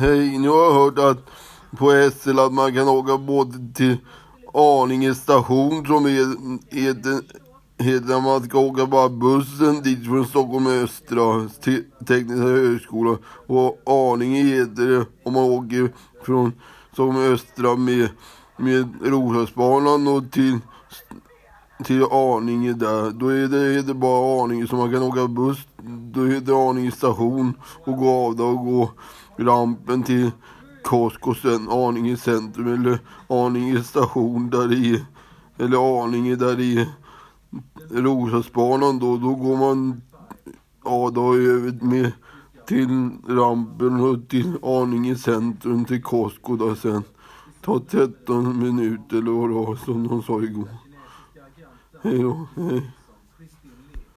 Hej, nu har jag hört att på SL att man kan åka både till Arninge station som heter, heter när man ska åka bara bussen dit från Stockholm Östra Tekniska högskola. Och Arninge heter det om man åker från Stockholm Östra med, med Roslagsbanan och till till Arninge där. Då är det, är det bara Arninge som man kan åka buss. Då är det Arninge station och gå av där och gå rampen till Kosko sen Arninge centrum eller Arninge station där i. eller Arninge där i Roslagsbanan då. Då går man ja, då över med till rampen och till Arninge centrum till Kosko där sen. Ta 13 minuter eller vad det var som de sa igår. Hej